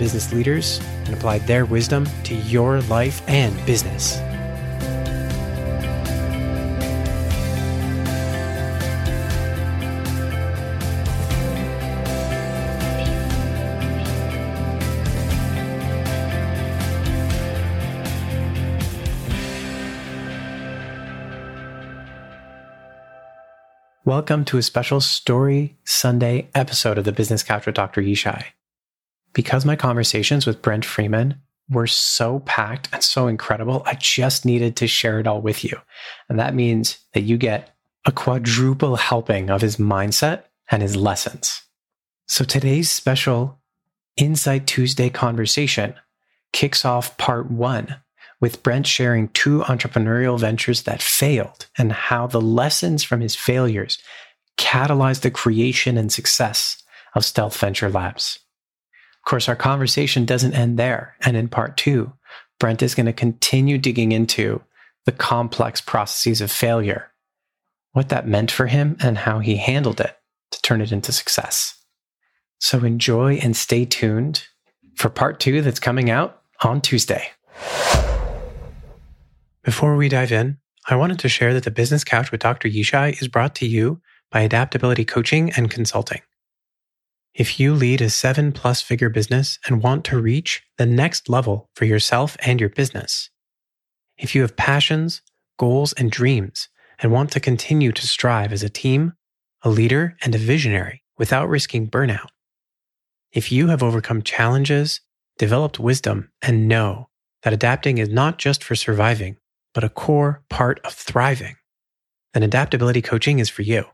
business leaders and apply their wisdom to your life and business. Welcome to a special Story Sunday episode of the Business Couch with Dr. Yishai because my conversations with Brent Freeman were so packed and so incredible, I just needed to share it all with you. And that means that you get a quadruple helping of his mindset and his lessons. So today's special Insight Tuesday conversation kicks off part one with Brent sharing two entrepreneurial ventures that failed and how the lessons from his failures catalyzed the creation and success of Stealth Venture Labs. Course, our conversation doesn't end there. And in part two, Brent is going to continue digging into the complex processes of failure, what that meant for him, and how he handled it to turn it into success. So enjoy and stay tuned for part two that's coming out on Tuesday. Before we dive in, I wanted to share that the Business Couch with Dr. Yishai is brought to you by Adaptability Coaching and Consulting. If you lead a seven plus figure business and want to reach the next level for yourself and your business, if you have passions, goals, and dreams and want to continue to strive as a team, a leader, and a visionary without risking burnout, if you have overcome challenges, developed wisdom, and know that adapting is not just for surviving, but a core part of thriving, then adaptability coaching is for you.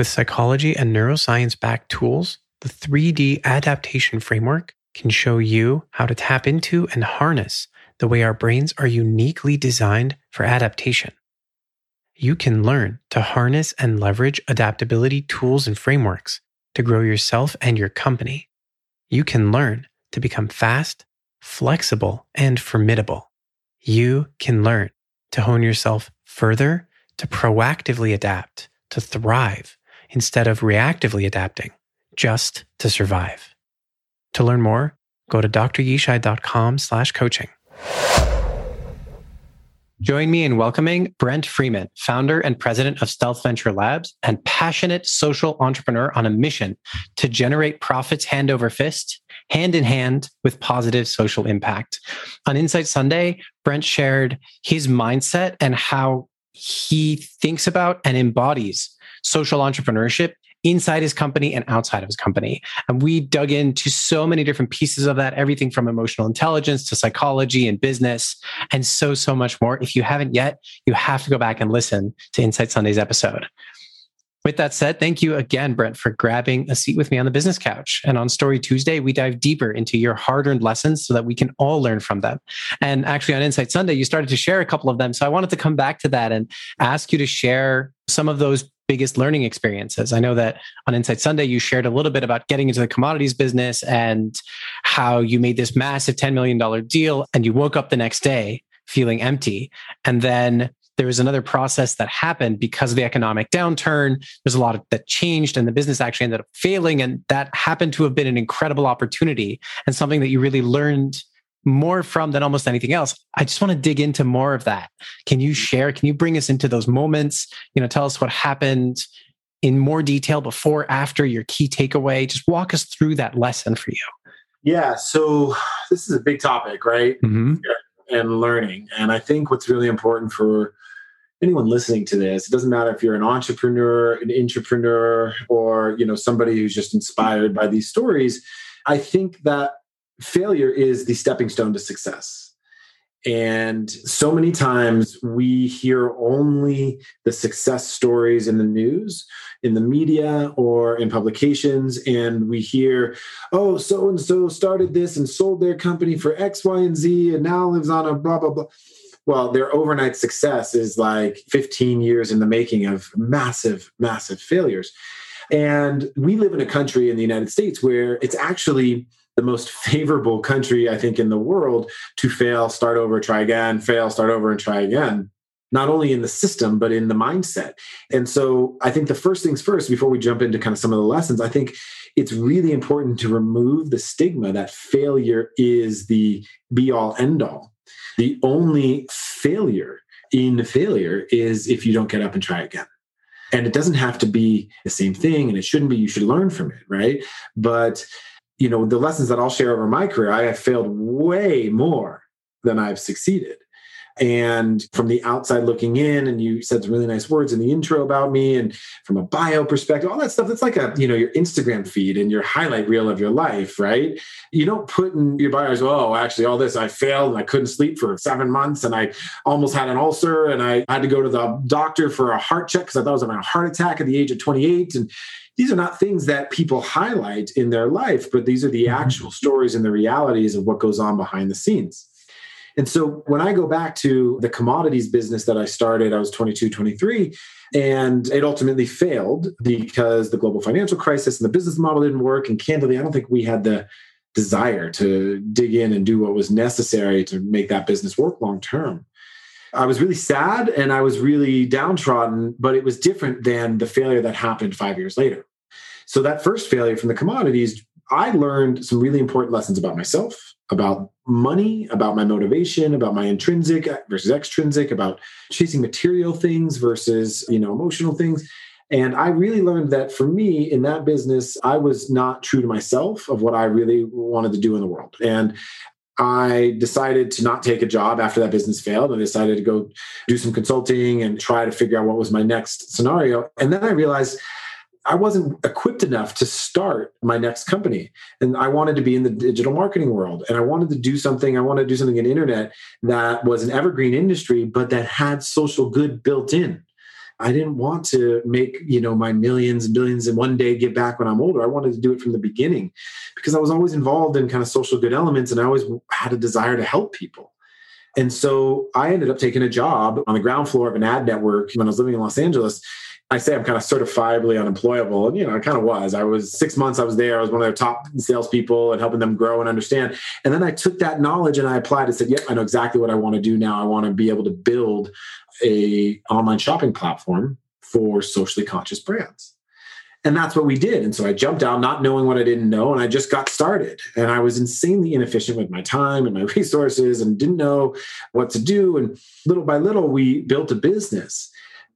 With psychology and neuroscience backed tools, the 3D adaptation framework can show you how to tap into and harness the way our brains are uniquely designed for adaptation. You can learn to harness and leverage adaptability tools and frameworks to grow yourself and your company. You can learn to become fast, flexible, and formidable. You can learn to hone yourself further, to proactively adapt, to thrive, instead of reactively adapting just to survive. To learn more, go to dryishai.com slash coaching. Join me in welcoming Brent Freeman, founder and president of Stealth Venture Labs and passionate social entrepreneur on a mission to generate profits hand over fist, hand in hand with positive social impact. On Insight Sunday, Brent shared his mindset and how he thinks about and embodies social entrepreneurship inside his company and outside of his company. And we dug into so many different pieces of that, everything from emotional intelligence to psychology and business, and so, so much more. If you haven't yet, you have to go back and listen to Insight Sunday's episode. With that said, thank you again, Brent, for grabbing a seat with me on the business couch. And on Story Tuesday, we dive deeper into your hard earned lessons so that we can all learn from them. And actually, on Insight Sunday, you started to share a couple of them. So I wanted to come back to that and ask you to share some of those biggest learning experiences. I know that on Insight Sunday, you shared a little bit about getting into the commodities business and how you made this massive $10 million deal and you woke up the next day feeling empty. And then there was another process that happened because of the economic downturn. There's a lot of, that changed, and the business actually ended up failing. And that happened to have been an incredible opportunity and something that you really learned more from than almost anything else. I just want to dig into more of that. Can you share? Can you bring us into those moments? You know, tell us what happened in more detail before, after your key takeaway. Just walk us through that lesson for you. Yeah. So this is a big topic, right? Mm-hmm. And learning. And I think what's really important for anyone listening to this, it doesn't matter if you're an entrepreneur, an entrepreneur, or you know somebody who's just inspired by these stories. I think that failure is the stepping stone to success. And so many times we hear only the success stories in the news, in the media, or in publications. And we hear, oh, so and so started this and sold their company for X, Y, and Z, and now lives on a blah, blah, blah. Well, their overnight success is like 15 years in the making of massive, massive failures. And we live in a country in the United States where it's actually the most favorable country, I think, in the world to fail, start over, try again, fail, start over, and try again. Not only in the system, but in the mindset. And so I think the first things first, before we jump into kind of some of the lessons, I think it's really important to remove the stigma that failure is the be all end all. The only failure in failure is if you don't get up and try again. And it doesn't have to be the same thing and it shouldn't be, you should learn from it, right? But you know, the lessons that I'll share over my career, I have failed way more than I've succeeded. And from the outside looking in, and you said some really nice words in the intro about me, and from a bio perspective, all that stuff. That's like a you know your Instagram feed and your highlight reel of your life, right? You don't put in your bio as oh, actually, all this I failed and I couldn't sleep for seven months, and I almost had an ulcer, and I had to go to the doctor for a heart check because I thought I was having a heart attack at the age of 28, and these are not things that people highlight in their life, but these are the mm-hmm. actual stories and the realities of what goes on behind the scenes. And so when I go back to the commodities business that I started, I was 22, 23, and it ultimately failed because the global financial crisis and the business model didn't work. And candidly, I don't think we had the desire to dig in and do what was necessary to make that business work long term. I was really sad and I was really downtrodden, but it was different than the failure that happened five years later. So, that first failure from the commodities, I learned some really important lessons about myself, about money, about my motivation, about my intrinsic versus extrinsic, about chasing material things versus, you know, emotional things. And I really learned that for me in that business, I was not true to myself of what I really wanted to do in the world. And I decided to not take a job after that business failed. I decided to go do some consulting and try to figure out what was my next scenario. And then I realized I wasn't equipped enough to start my next company. And I wanted to be in the digital marketing world. And I wanted to do something, I wanted to do something in the internet that was an evergreen industry, but that had social good built in. I didn't want to make, you know, my millions and billions in one day give back when I'm older. I wanted to do it from the beginning because I was always involved in kind of social good elements and I always had a desire to help people. And so I ended up taking a job on the ground floor of an ad network when I was living in Los Angeles. I say I'm kind of certifiably unemployable. And, you know, I kind of was. I was six months I was there. I was one of their top salespeople and helping them grow and understand. And then I took that knowledge and I applied and said, yep, I know exactly what I want to do now. I want to be able to build a online shopping platform for socially conscious brands and that's what we did and so i jumped out not knowing what i didn't know and i just got started and i was insanely inefficient with my time and my resources and didn't know what to do and little by little we built a business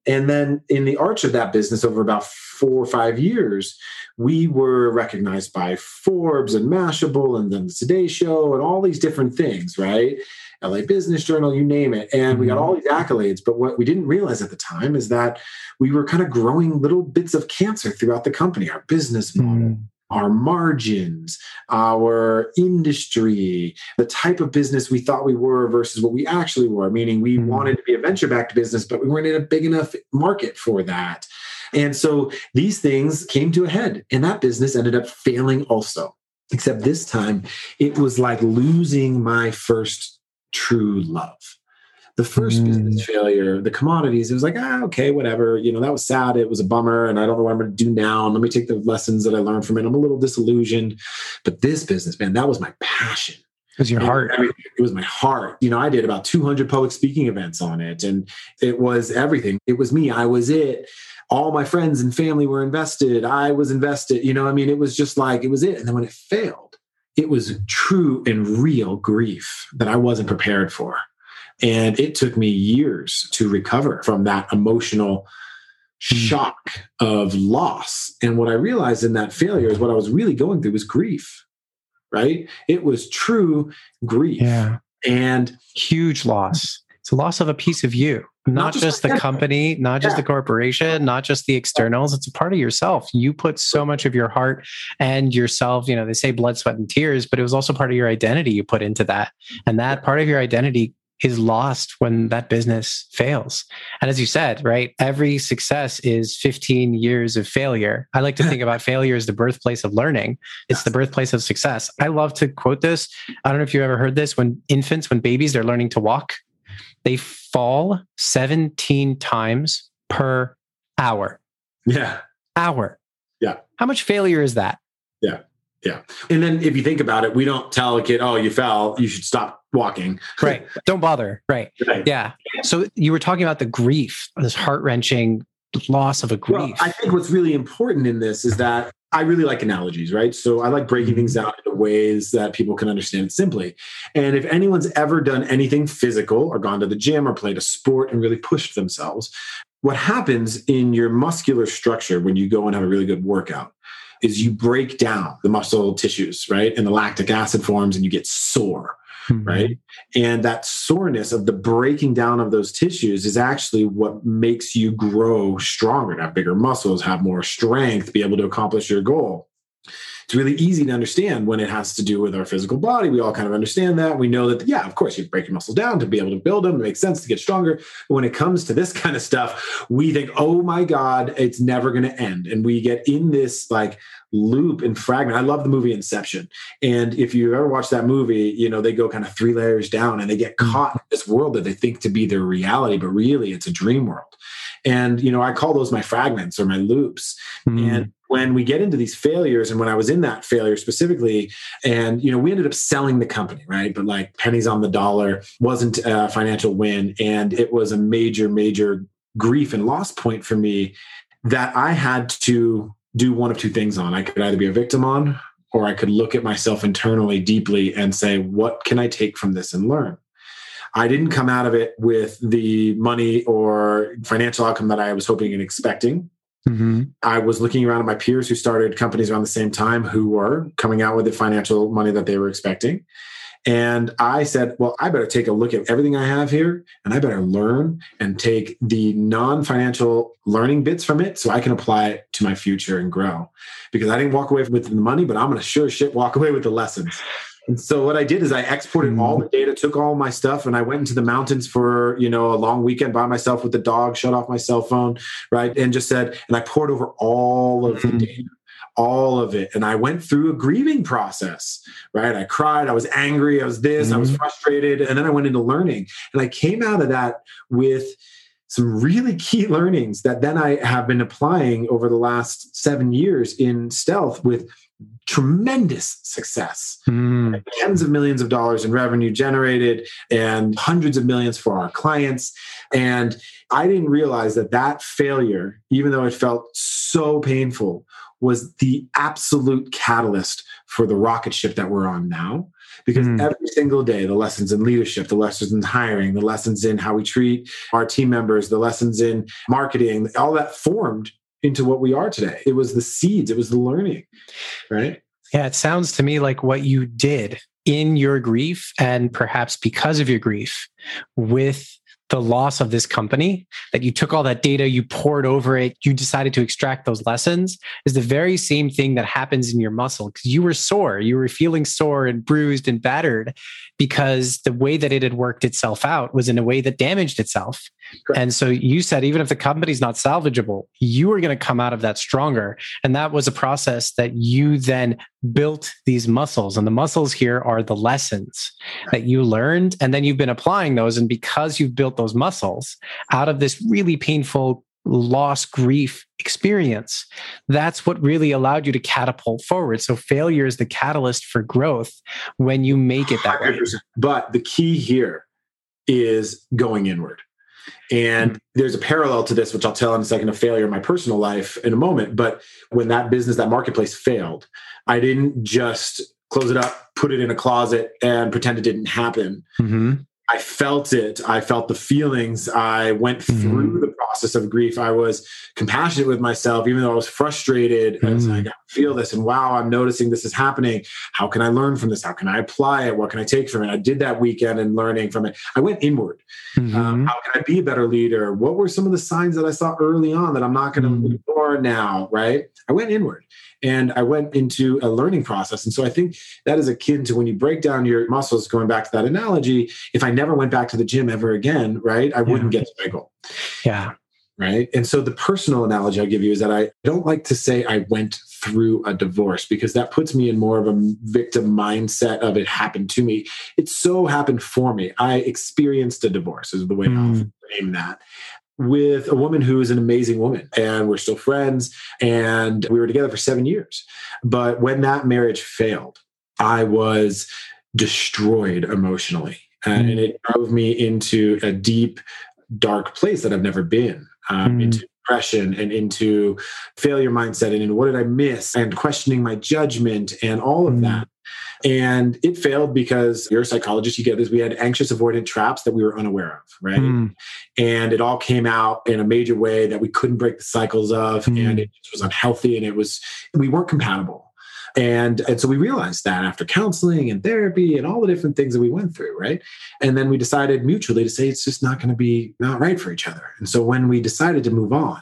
and then in the arch of that business over about four or five years we were recognized by forbes and mashable and then the today show and all these different things right LA Business Journal, you name it. And we got mm-hmm. all these accolades. But what we didn't realize at the time is that we were kind of growing little bits of cancer throughout the company, our business model. Mm. Our margins, our industry, the type of business we thought we were versus what we actually were, meaning we mm. wanted to be a venture backed business, but we weren't in a big enough market for that. And so these things came to a head, and that business ended up failing also. Except this time, it was like losing my first true love. The first mm. business failure, the commodities, it was like, ah, okay, whatever. You know, that was sad. It was a bummer. And I don't know what I'm going to do now. And let me take the lessons that I learned from it. I'm a little disillusioned. But this business, man, that was my passion. It was your heart. I mean, it was my heart. You know, I did about 200 public speaking events on it, and it was everything. It was me. I was it. All my friends and family were invested. I was invested. You know, I mean, it was just like it was it. And then when it failed, it was true and real grief that I wasn't prepared for. And it took me years to recover from that emotional hmm. shock of loss. And what I realized in that failure is what I was really going through was grief, right? It was true grief. Yeah. And huge loss. It's a loss of a piece of you, not, not just, just the company, not just yeah. the corporation, not just the externals. It's a part of yourself. You put so much of your heart and yourself, you know, they say blood, sweat, and tears, but it was also part of your identity you put into that. And that part of your identity is lost when that business fails. And as you said, right, every success is 15 years of failure. I like to think about failure as the birthplace of learning. It's the birthplace of success. I love to quote this. I don't know if you ever heard this when infants, when babies, they're learning to walk, they fall 17 times per hour. Yeah. Hour. Yeah. How much failure is that? Yeah. Yeah. And then if you think about it, we don't tell a kid, oh, you fell, you should stop walking. right. Don't bother. Right. right. Yeah. So you were talking about the grief, this heart wrenching loss of a grief. Well, I think what's really important in this is that I really like analogies, right? So I like breaking things mm-hmm. down into ways that people can understand simply. And if anyone's ever done anything physical or gone to the gym or played a sport and really pushed themselves, what happens in your muscular structure when you go and have a really good workout is you break down the muscle tissues, right? And the lactic acid forms and you get sore. Mm-hmm. Right. And that soreness of the breaking down of those tissues is actually what makes you grow stronger, have bigger muscles, have more strength, be able to accomplish your goal it's really easy to understand when it has to do with our physical body. We all kind of understand that. We know that, yeah, of course, you break your muscles down to be able to build them. It makes sense to get stronger. But when it comes to this kind of stuff, we think, oh my God, it's never going to end. And we get in this like loop and fragment. I love the movie Inception. And if you ever watch that movie, you know, they go kind of three layers down and they get mm. caught in this world that they think to be their reality, but really it's a dream world. And, you know, I call those my fragments or my loops. Mm. And when we get into these failures, and when I was in that failure specifically, and, you know, we ended up selling the company, right? But like pennies on the dollar wasn't a financial win. And it was a major, major grief and loss point for me that I had to do one of two things on. I could either be a victim on, or I could look at myself internally deeply and say, what can I take from this and learn? I didn't come out of it with the money or financial outcome that I was hoping and expecting. Mm-hmm. I was looking around at my peers who started companies around the same time who were coming out with the financial money that they were expecting. And I said, well, I better take a look at everything I have here and I better learn and take the non financial learning bits from it so I can apply it to my future and grow. Because I didn't walk away with the money, but I'm going to sure shit walk away with the lessons. And so what I did is I exported all the data, took all my stuff, and I went into the mountains for you know a long weekend by myself with the dog, shut off my cell phone, right, and just said, and I poured over all of the mm-hmm. data, all of it, and I went through a grieving process, right. I cried, I was angry, I was this, mm-hmm. I was mm-hmm. frustrated, and then I went into learning, and I came out of that with some really key learnings that then I have been applying over the last seven years in stealth with tremendous success. Mm. Tens of millions of dollars in revenue generated and hundreds of millions for our clients. And I didn't realize that that failure, even though it felt so painful, was the absolute catalyst for the rocket ship that we're on now. Because mm. every single day, the lessons in leadership, the lessons in hiring, the lessons in how we treat our team members, the lessons in marketing, all that formed into what we are today. It was the seeds, it was the learning, right? Yeah, it sounds to me like what you did in your grief and perhaps because of your grief with the loss of this company that you took all that data you poured over it you decided to extract those lessons is the very same thing that happens in your muscle because you were sore you were feeling sore and bruised and battered because the way that it had worked itself out was in a way that damaged itself Correct. and so you said even if the company's not salvageable you are going to come out of that stronger and that was a process that you then built these muscles and the muscles here are the lessons that you learned and then you've been applying those and because you've built those muscles out of this really painful loss, grief experience. That's what really allowed you to catapult forward. So failure is the catalyst for growth when you make it that 100%. way. But the key here is going inward. And there's a parallel to this, which I'll tell in a second of failure in my personal life in a moment. But when that business, that marketplace failed, I didn't just close it up, put it in a closet, and pretend it didn't happen. Mm-hmm. I felt it. I felt the feelings. I went through mm-hmm. the process of grief. I was compassionate with myself, even though I was frustrated. Mm-hmm. I like, feel this, and wow, I'm noticing this is happening. How can I learn from this? How can I apply it? What can I take from it? I did that weekend and learning from it. I went inward. Mm-hmm. Um, how can I be a better leader? What were some of the signs that I saw early on that I'm not going to mm-hmm. ignore now? Right? I went inward and I went into a learning process. And so I think that is akin to when you break down your muscles, going back to that analogy. If I never went back to the gym ever again, right, I wouldn't get to my goal. Yeah. Right. And so the personal analogy I'll give you is that I don't like to say I went through a divorce because that puts me in more of a victim mindset of it happened to me. It so happened for me. I experienced a divorce, is the way mm. I'll frame that with a woman who is an amazing woman and we're still friends and we were together for seven years but when that marriage failed i was destroyed emotionally mm. and it drove me into a deep dark place that i've never been um, mm. into depression and into failure mindset and into what did i miss and questioning my judgment and all of mm. that and it failed because you're a psychologist, you get this. We had anxious avoidant traps that we were unaware of, right? Mm. And it all came out in a major way that we couldn't break the cycles of, mm. and it was unhealthy and it was, we weren't compatible. And, and so we realized that after counseling and therapy and all the different things that we went through, right? And then we decided mutually to say it's just not going to be not right for each other. And so when we decided to move on,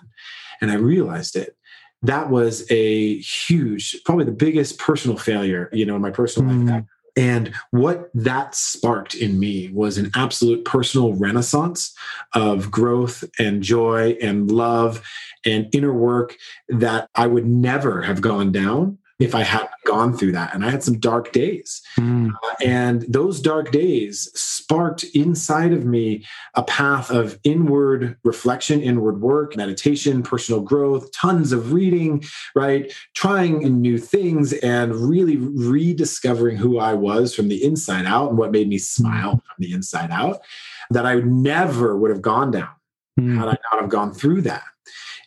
and I realized it, that was a huge, probably the biggest personal failure, you know, in my personal mm. life. And what that sparked in me was an absolute personal renaissance of growth and joy and love and inner work that I would never have gone down if I hadn't gone through that. And I had some dark days. Mm. Uh, and those dark days sparked inside of me a path of inward reflection, inward work, meditation, personal growth, tons of reading, right? Trying new things and really rediscovering who I was from the inside out and what made me smile from the inside out that I never would have gone down mm. had I not have gone through that.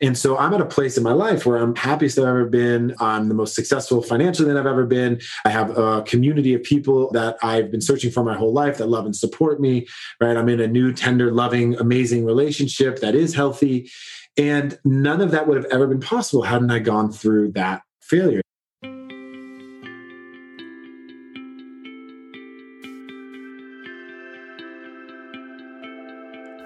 And so I'm at a place in my life where I'm happiest I've ever been. I'm the most successful financially that I've ever been. I have a community of people that I've been searching for my whole life that love and support me, right? I'm in a new, tender, loving, amazing relationship that is healthy. And none of that would have ever been possible hadn't I gone through that failure.